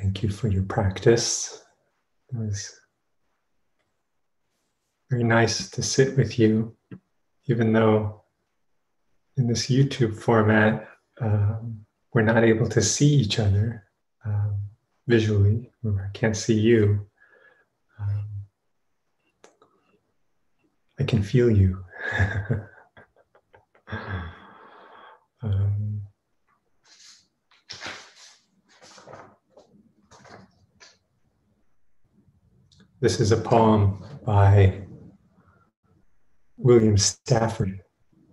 Thank you for your practice. It was very nice to sit with you, even though in this YouTube format, um, we're not able to see each other um, visually. I can't see you. Um, I can feel you. um, This is a poem by William Stafford.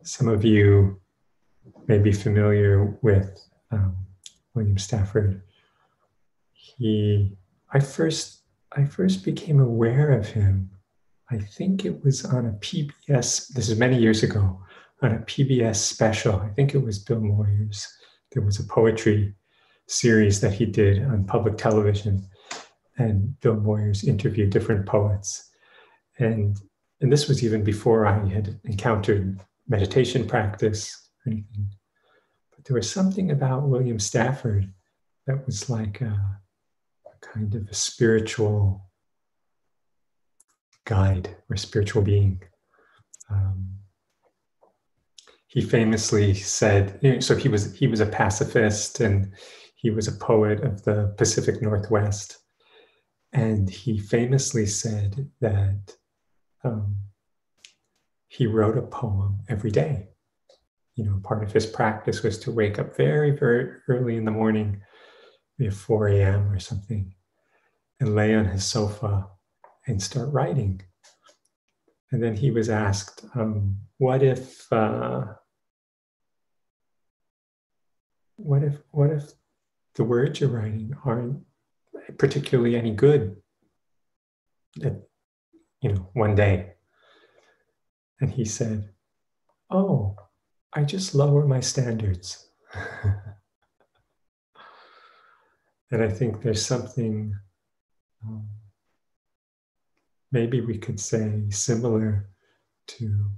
Some of you may be familiar with um, William Stafford. He, I first, I first became aware of him. I think it was on a PBS. This is many years ago, on a PBS special. I think it was Bill Moyers. There was a poetry series that he did on public television and Bill Moyers interviewed different poets. And, and this was even before I had encountered meditation practice or anything. But there was something about William Stafford that was like a, a kind of a spiritual guide or spiritual being. Um, he famously said, you know, so he was he was a pacifist and he was a poet of the Pacific Northwest. And he famously said that um, he wrote a poem every day. You know, part of his practice was to wake up very, very early in the morning, maybe 4 a.m. or something, and lay on his sofa and start writing. And then he was asked, um, "What if, uh, what if, what if the words you're writing aren't particularly any good at, you know, one day. And he said, Oh, I just lower my standards. and I think there's something, um, maybe we could say, similar to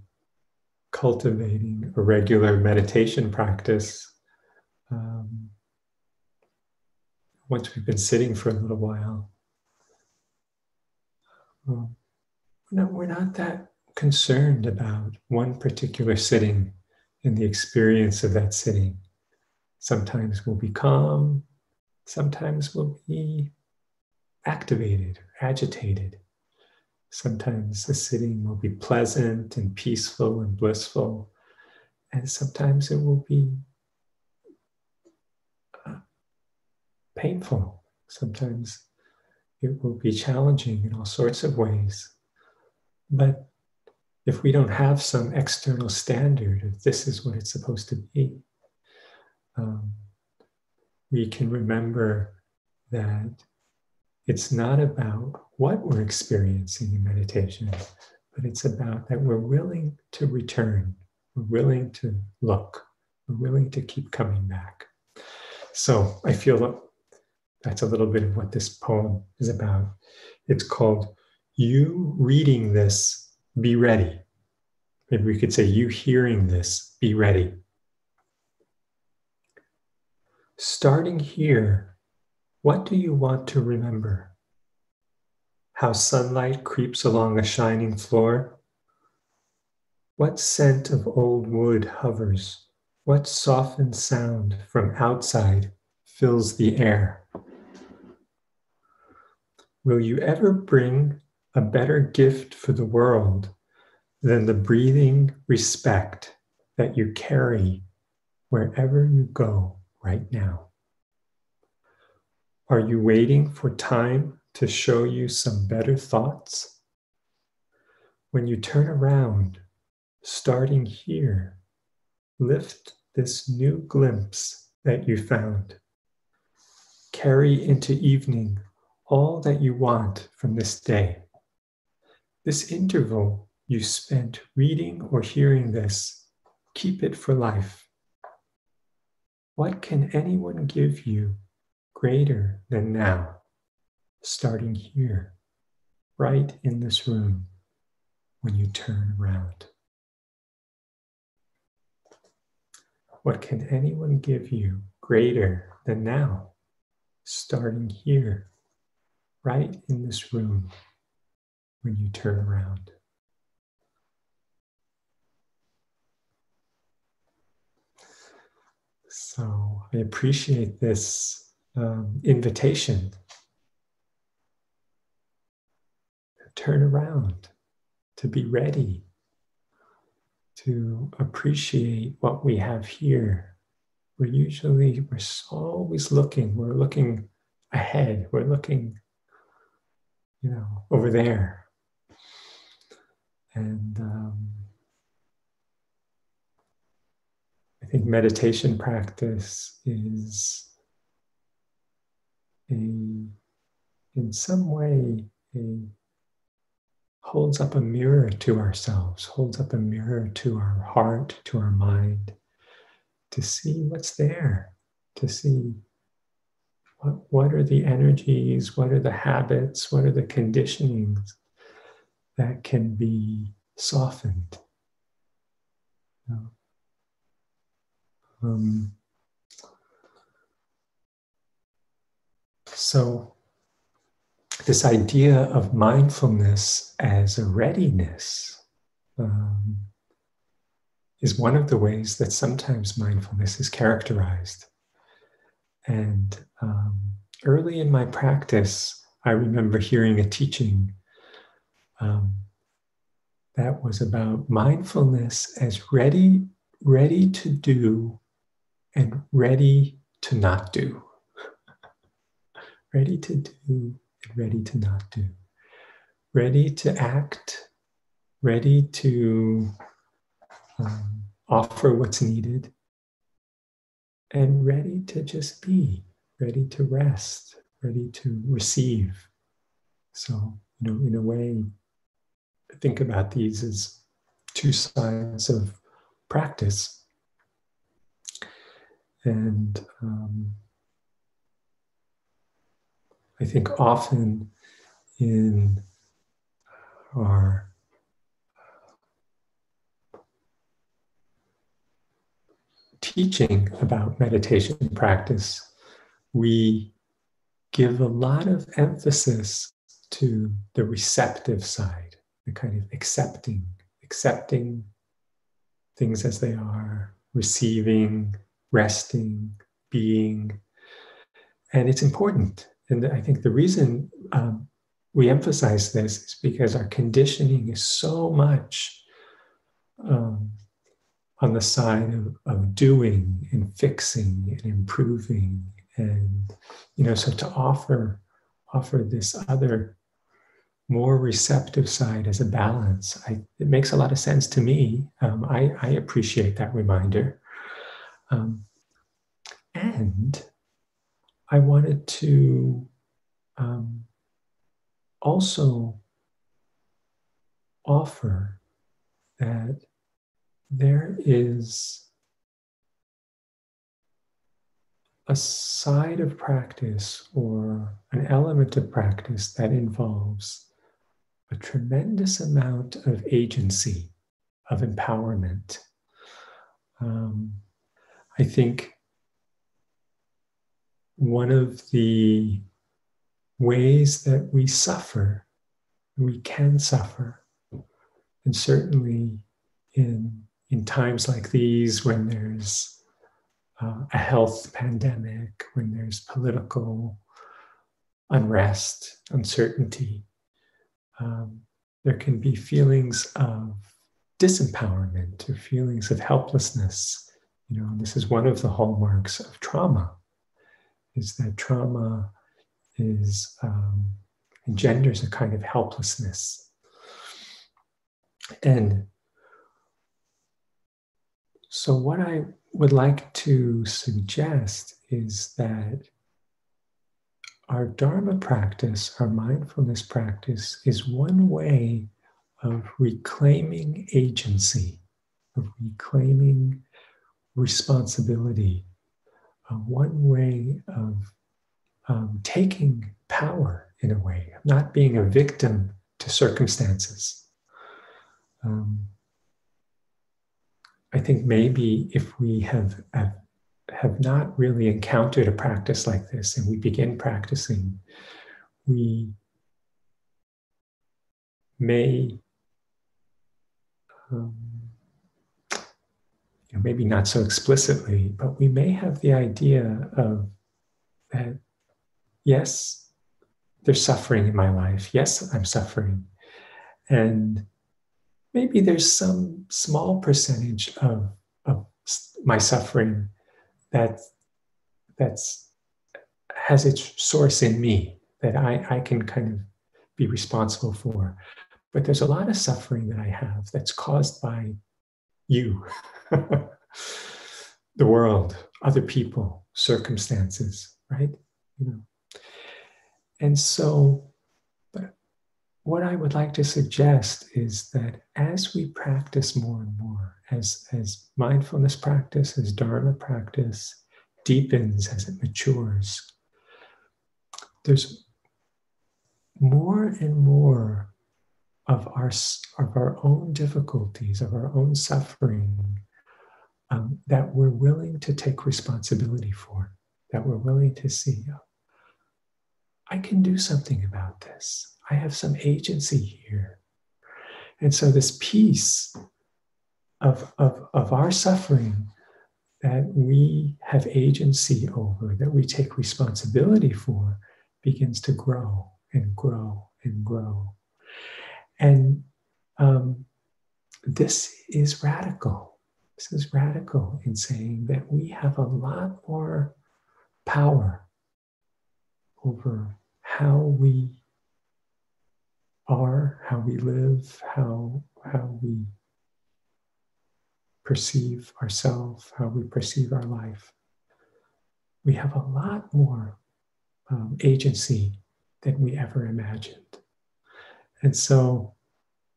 cultivating a regular meditation practice. Um, once we've been sitting for a little while, um, we're, we're not that concerned about one particular sitting and the experience of that sitting. Sometimes we'll be calm, sometimes we'll be activated, agitated. Sometimes the sitting will be pleasant and peaceful and blissful, and sometimes it will be painful. Sometimes it will be challenging in all sorts of ways. But if we don't have some external standard of this is what it's supposed to be, um, we can remember that it's not about what we're experiencing in meditation, but it's about that we're willing to return, we're willing to look, we're willing to keep coming back. So I feel that's a little bit of what this poem is about. It's called You Reading This, Be Ready. Maybe we could say, You Hearing This, Be Ready. Starting here, what do you want to remember? How sunlight creeps along a shining floor? What scent of old wood hovers? What softened sound from outside fills the air? Will you ever bring a better gift for the world than the breathing respect that you carry wherever you go right now? Are you waiting for time to show you some better thoughts? When you turn around, starting here, lift this new glimpse that you found. Carry into evening all that you want from this day. This interval you spent reading or hearing this, keep it for life. What can anyone give you greater than now, starting here, right in this room, when you turn around? What can anyone give you greater than now, starting here, right in this room when you turn around. So I appreciate this um, invitation. To turn around, to be ready, to appreciate what we have here. We're usually, we're always looking, we're looking ahead, we're looking, you know, over there. And um, I think meditation practice is a, in some way, a holds up a mirror to ourselves, holds up a mirror to our heart, to our mind, to see what's there, to see what, what are the energies, what are the habits, what are the conditionings that can be softened. Um, so, this idea of mindfulness as a readiness um, is one of the ways that sometimes mindfulness is characterized. And um, early in my practice, I remember hearing a teaching um, that was about mindfulness as ready, ready to do and ready to not do. ready to do and ready to not do. Ready to act, ready to um, offer what's needed, and ready to just be, ready to rest, ready to receive. So, you know, in a way, think about these as two sides of practice and um, I think often in our teaching about meditation practice, we give a lot of emphasis to the receptive side, the kind of accepting, accepting things as they are, receiving, resting, being. And it's important. And I think the reason um, we emphasize this is because our conditioning is so much um, on the side of, of doing and fixing and improving. And, you know, so to offer offer this other more receptive side as a balance. I, it makes a lot of sense to me. Um, I, I, appreciate that reminder. Um, and I wanted to um, also offer that there is a side of practice or an element of practice that involves a tremendous amount of agency, of empowerment. Um, I think one of the ways that we suffer, we can suffer, and certainly in, in times like these when there's uh, a health pandemic, when there's political unrest, uncertainty, um, there can be feelings of disempowerment or feelings of helplessness you know, this is one of the hallmarks of trauma, is that trauma is um, engenders a kind of helplessness. And so, what I would like to suggest is that our Dharma practice, our mindfulness practice, is one way of reclaiming agency, of reclaiming responsibility, uh, one way of um, taking power in a way, of not being a victim to circumstances. Um, I think maybe if we have, have, not really encountered a practice like this and we begin practicing, we may um, you know, maybe not so explicitly, but we may have the idea of that, yes, there's suffering in my life. Yes, I'm suffering. And maybe there's some small percentage of, of my suffering that that's has its source in me that I, I can kind of be responsible for. But there's a lot of suffering that I have that's caused by you, the world, other people, circumstances, right? You know. And so, what I would like to suggest is that as we practice more and more, as, as mindfulness practice, as Dharma practice deepens, as it matures, there's more and more of our, of our own difficulties, of our own suffering, um, that we're willing to take responsibility for, that we're willing to see. Oh, I can do something about this. I have some agency here. And so, this piece of, of, of our suffering that we have agency over, that we take responsibility for, begins to grow and grow and grow. And um, this is radical. This is radical in saying that we have a lot more power over how we are, how we live, how, how we perceive ourselves, how we perceive our life. We have a lot more um, agency than we ever imagined. And so,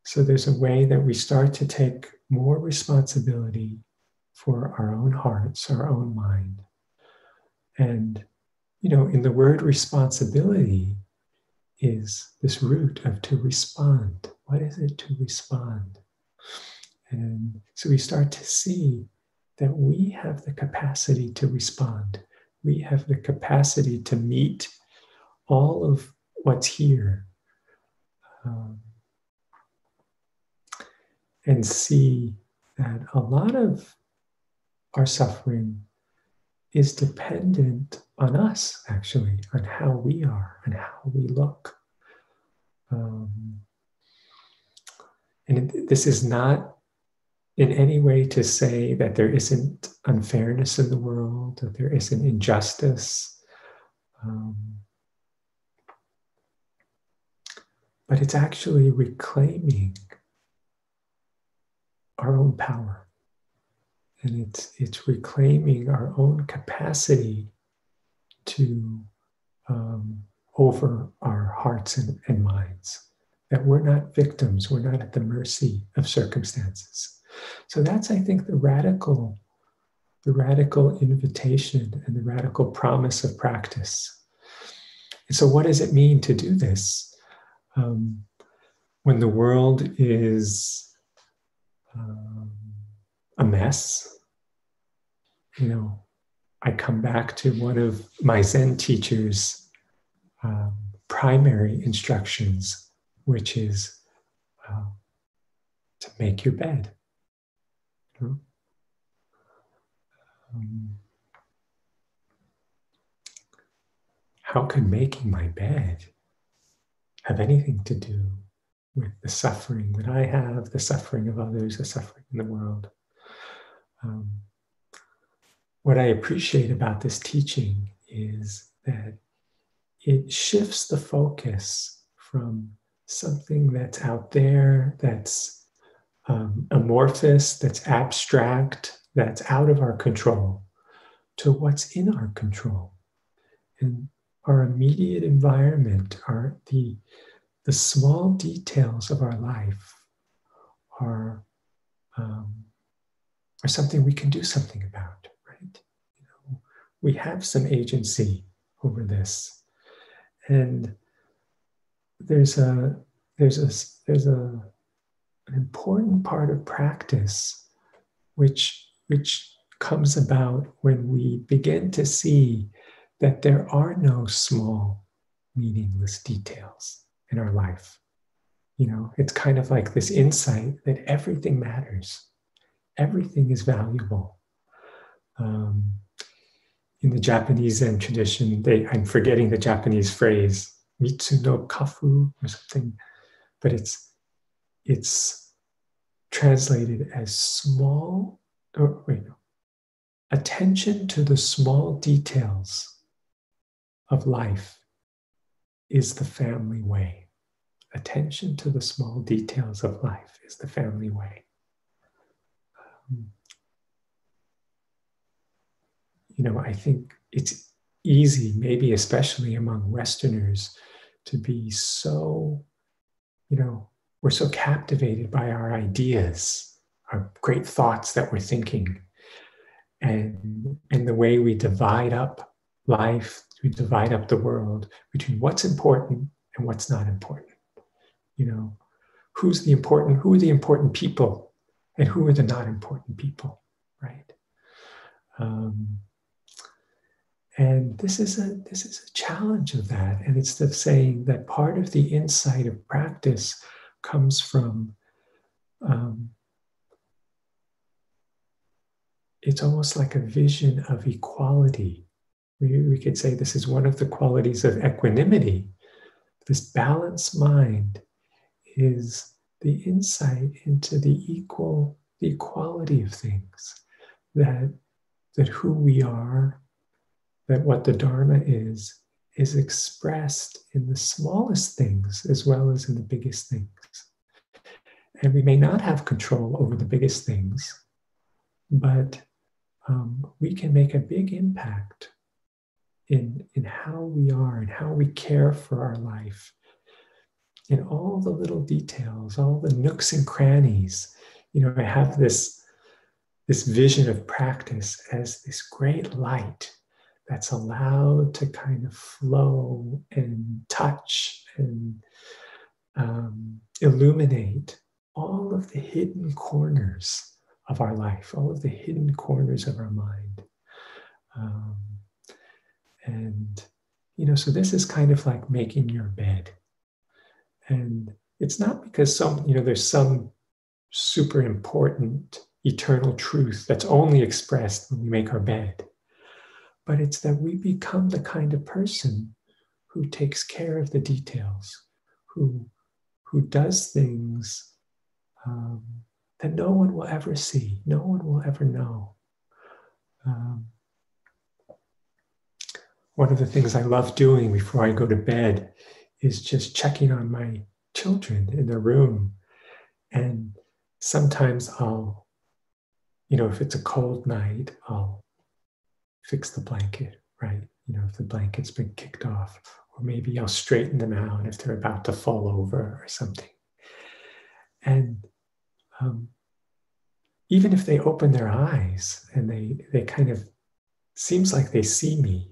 so there's a way that we start to take more responsibility for our own hearts, our own mind. And, you know, in the word responsibility is this root of to respond. What is it to respond? And so we start to see that we have the capacity to respond. We have the capacity to meet all of what's here um, and see that a lot of our suffering is dependent on us, actually, on how we are and how we look. Um, and it, this is not in any way to say that there isn't unfairness in the world, that there isn't injustice. Um, but it's actually reclaiming our own power. And it's, it's reclaiming our own capacity to um, over our hearts and, and minds. That we're not victims, we're not at the mercy of circumstances. So that's, I think, the radical, the radical invitation and the radical promise of practice. And so, what does it mean to do this? um, when the world is um, a mess, you know, I come back to one of my Zen teachers' um, primary instructions, which is uh, to make your bed. Know? um, how can making my bed have anything to do with the suffering that I have, the suffering of others, the suffering in the world. Um, what I appreciate about this teaching is that it shifts the focus from something that's out there, that's um, amorphous, that's abstract, that's out of our control, to what's in our control. And our immediate environment, our the the small details of our life are um, are something we can do something about, right? You know, we have some agency over this, and there's a there's a there's a an important part of practice which which comes about when we begin to see that there are no small, meaningless details in our life. You know, it's kind of like this insight that everything matters, everything is valuable. Um, in the Japanese Zen tradition, they, I'm forgetting the Japanese phrase, mitsu no kafu or something, but it's it's translated as small, or wait, no, attention to the small details of life is the family way. Attention to the small details of life is the family way. You know, I think it's easy, maybe especially among Westerners, to be so, you know, we're so captivated by our ideas, our great thoughts that we're thinking, and, and the way we divide up life, we divide up the world between what's important and what's not important. You know, who's the important, who are the important people and who are the not important people, right? Um, and this is a this is a challenge of that. And it's the saying that part of the insight of practice comes from um, it's almost like a vision of equality. We, we could say this is one of the qualities of equanimity. This balanced mind is the insight into the equal, the equality of things, that, that who we are, that what the Dharma is, is expressed in the smallest things as well as in the biggest things. And we may not have control over the biggest things, but um, we can make a big impact in, in how we are and how we care for our life. In all the little details, all the nooks and crannies. You know, I have this, this vision of practice as this great light that's allowed to kind of flow and touch and um, illuminate all of the hidden corners of our life, all of the hidden corners of our mind. Um, and, you know, so this is kind of like making your bed. And it's not because some, you know, there's some super important eternal truth that's only expressed when we make our bed, but it's that we become the kind of person who takes care of the details, who, who does things um, that no one will ever see, no one will ever know. Um, one of the things I love doing before I go to bed is just checking on my children in their room. And sometimes I'll, you know, if it's a cold night, I'll fix the blanket, right? You know, if the blanket's been kicked off, or maybe I'll straighten them out if they're about to fall over or something. And um, even if they open their eyes and they they kind of seems like they see me,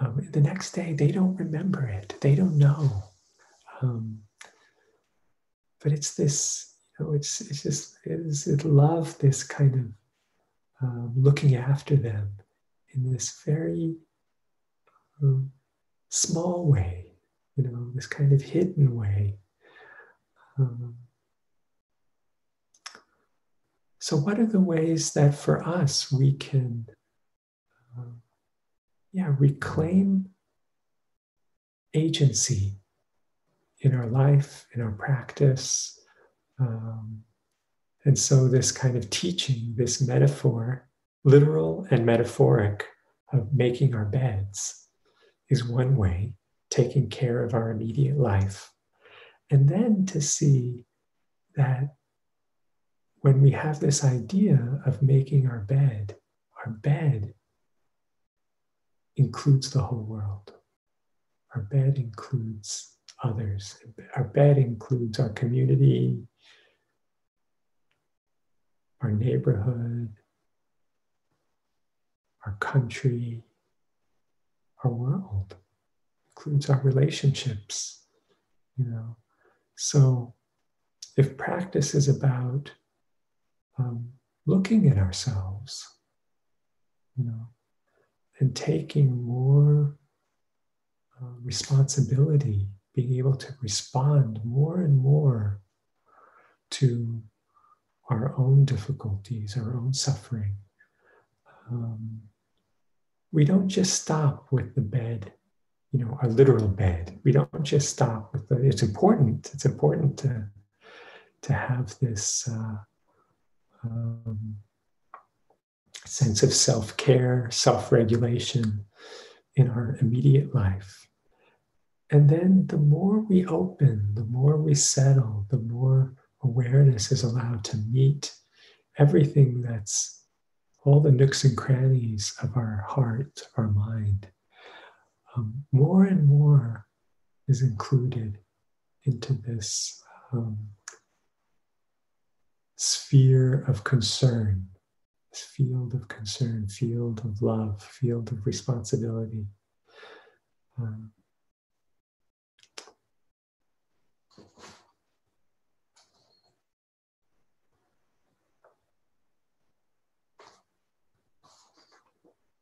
um, the next day they don't remember it. They don't know. Um, but it's this, you know, it's it's just it's it love this kind of um, looking after them in this very um, small way, you know, this kind of hidden way. Um, so, what are the ways that for us we can, yeah, reclaim agency in our life, in our practice? Um, and so, this kind of teaching, this metaphor, literal and metaphoric, of making our beds is one way, taking care of our immediate life. And then to see that when we have this idea of making our bed, our bed includes the whole world. Our bed includes others. Our bed includes our community, our neighborhood, our country, our world, includes our relationships, you know. So if practice is about um, looking at ourselves you know, and taking more uh, responsibility, being able to respond more and more to our own difficulties, our own suffering. Um, we don't just stop with the bed, you know, our literal bed. We don't just stop with the, it's important, it's important to, to have this uh, um, sense of self care, self regulation in our immediate life. And then the more we open, the more we settle, the more awareness is allowed to meet everything that's all the nooks and crannies of our heart, our mind. Um, more and more is included into this um, sphere of concern, field of concern, field of love, field of responsibility. Um,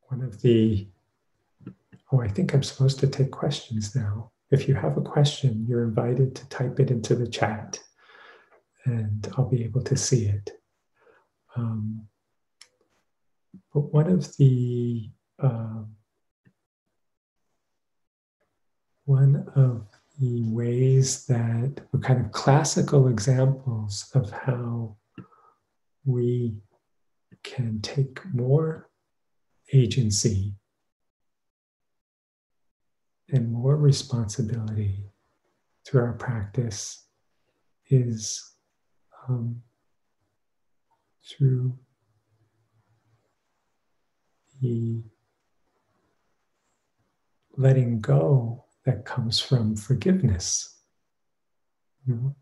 one of the, oh, I think I'm supposed to take questions now. If you have a question, you're invited to type it into the chat and I'll be able to see it. Um, but one of the uh, one of the ways that were kind of classical examples of how we can take more agency and more responsibility through our practice is um, through the letting go that comes from forgiveness. You know,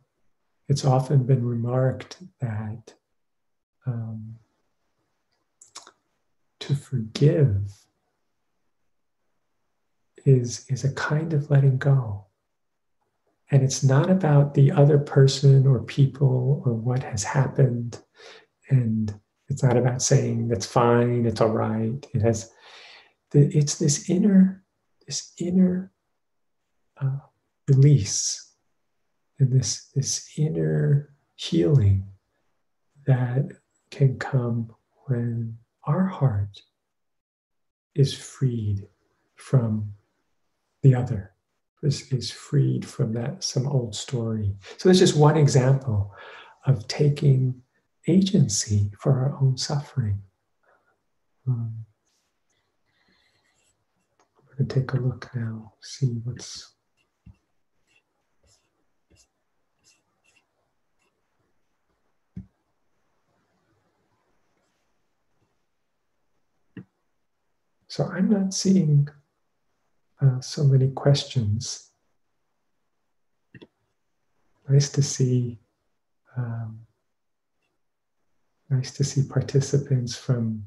it's often been remarked that um, to forgive is, is a kind of letting go. And it's not about the other person or people or what has happened. And it's not about saying that's fine, it's all right. It has, it's this inner, this inner uh, release and this, this inner healing that can come when our heart is freed from the other, is, is freed from that some old story. So that's just one example of taking agency for our own suffering. Um, I'm going to take a look now, see what's So I'm not seeing uh, so many questions. Nice to see. Um, nice to see participants from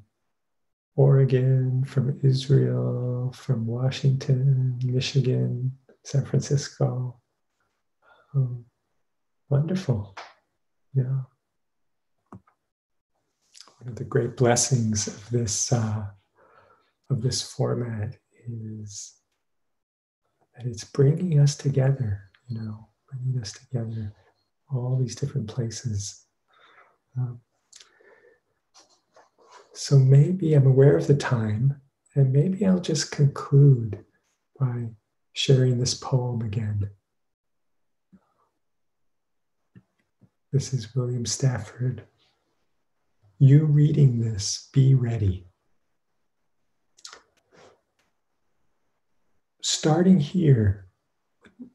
Oregon, from Israel, from Washington, Michigan, San Francisco. Um, wonderful. Yeah. One of the great blessings of this uh, of this format is that it's bringing us together, you know, bringing us together, all these different places. Um, so maybe I'm aware of the time, and maybe I'll just conclude by sharing this poem again. This is William Stafford. You reading this, be ready. starting here,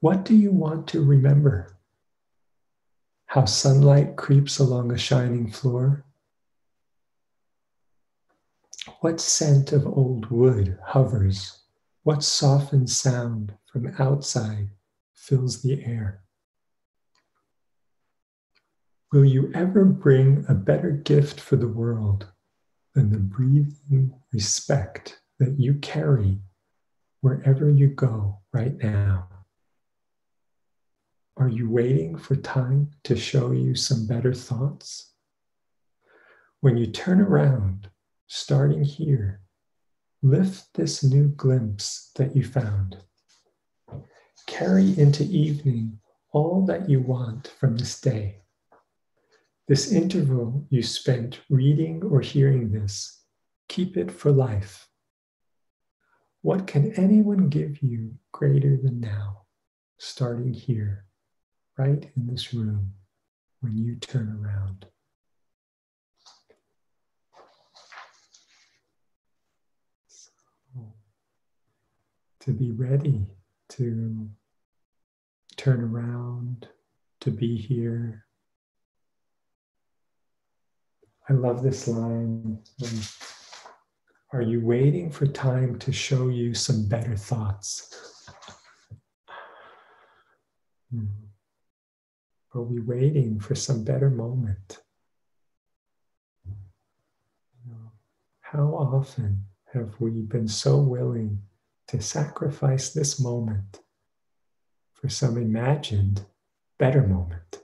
what do you want to remember? How sunlight creeps along a shining floor? What scent of old wood hovers? What softened sound from outside fills the air? Will you ever bring a better gift for the world than the breathing respect that you carry wherever you go right now? Are you waiting for time to show you some better thoughts? When you turn around, starting here, lift this new glimpse that you found. Carry into evening all that you want from this day. This interval you spent reading or hearing this, keep it for life. What can anyone give you greater than now, starting here, right in this room, when you turn around? To be ready to turn around, to be here. I love this line. Are you waiting for time to show you some better thoughts? Hmm. Are we waiting for some better moment? How often have we been so willing to sacrifice this moment for some imagined better moment?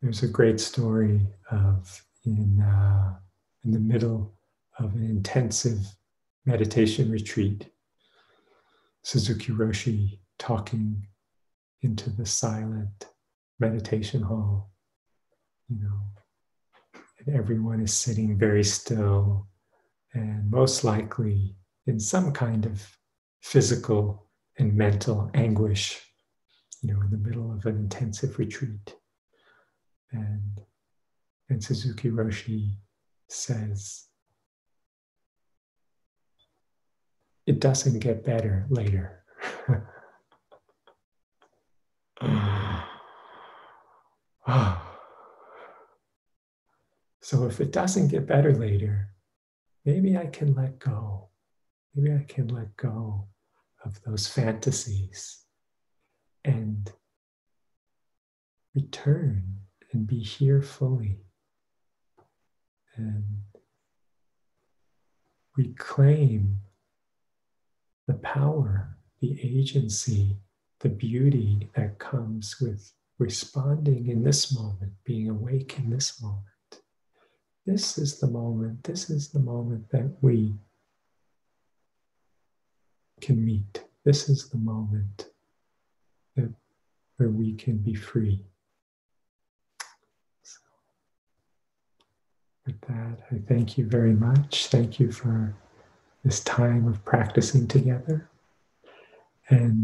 There's a great story of in, uh, in the middle of an intensive meditation retreat, Suzuki Roshi talking into the silent meditation hall, you know, and everyone is sitting very still and most likely in some kind of physical and mental anguish, you know, in the middle of an intensive retreat. And and Suzuki Roshi says, it doesn't get better later. so if it doesn't get better later, maybe I can let go. Maybe I can let go of those fantasies and return and be here fully and reclaim the power, the agency, the beauty that comes with responding in this moment, being awake in this moment. This is the moment, this is the moment that we can meet. This is the moment that, where we can be free. So With that, I thank you very much. Thank you for this time of practicing together. And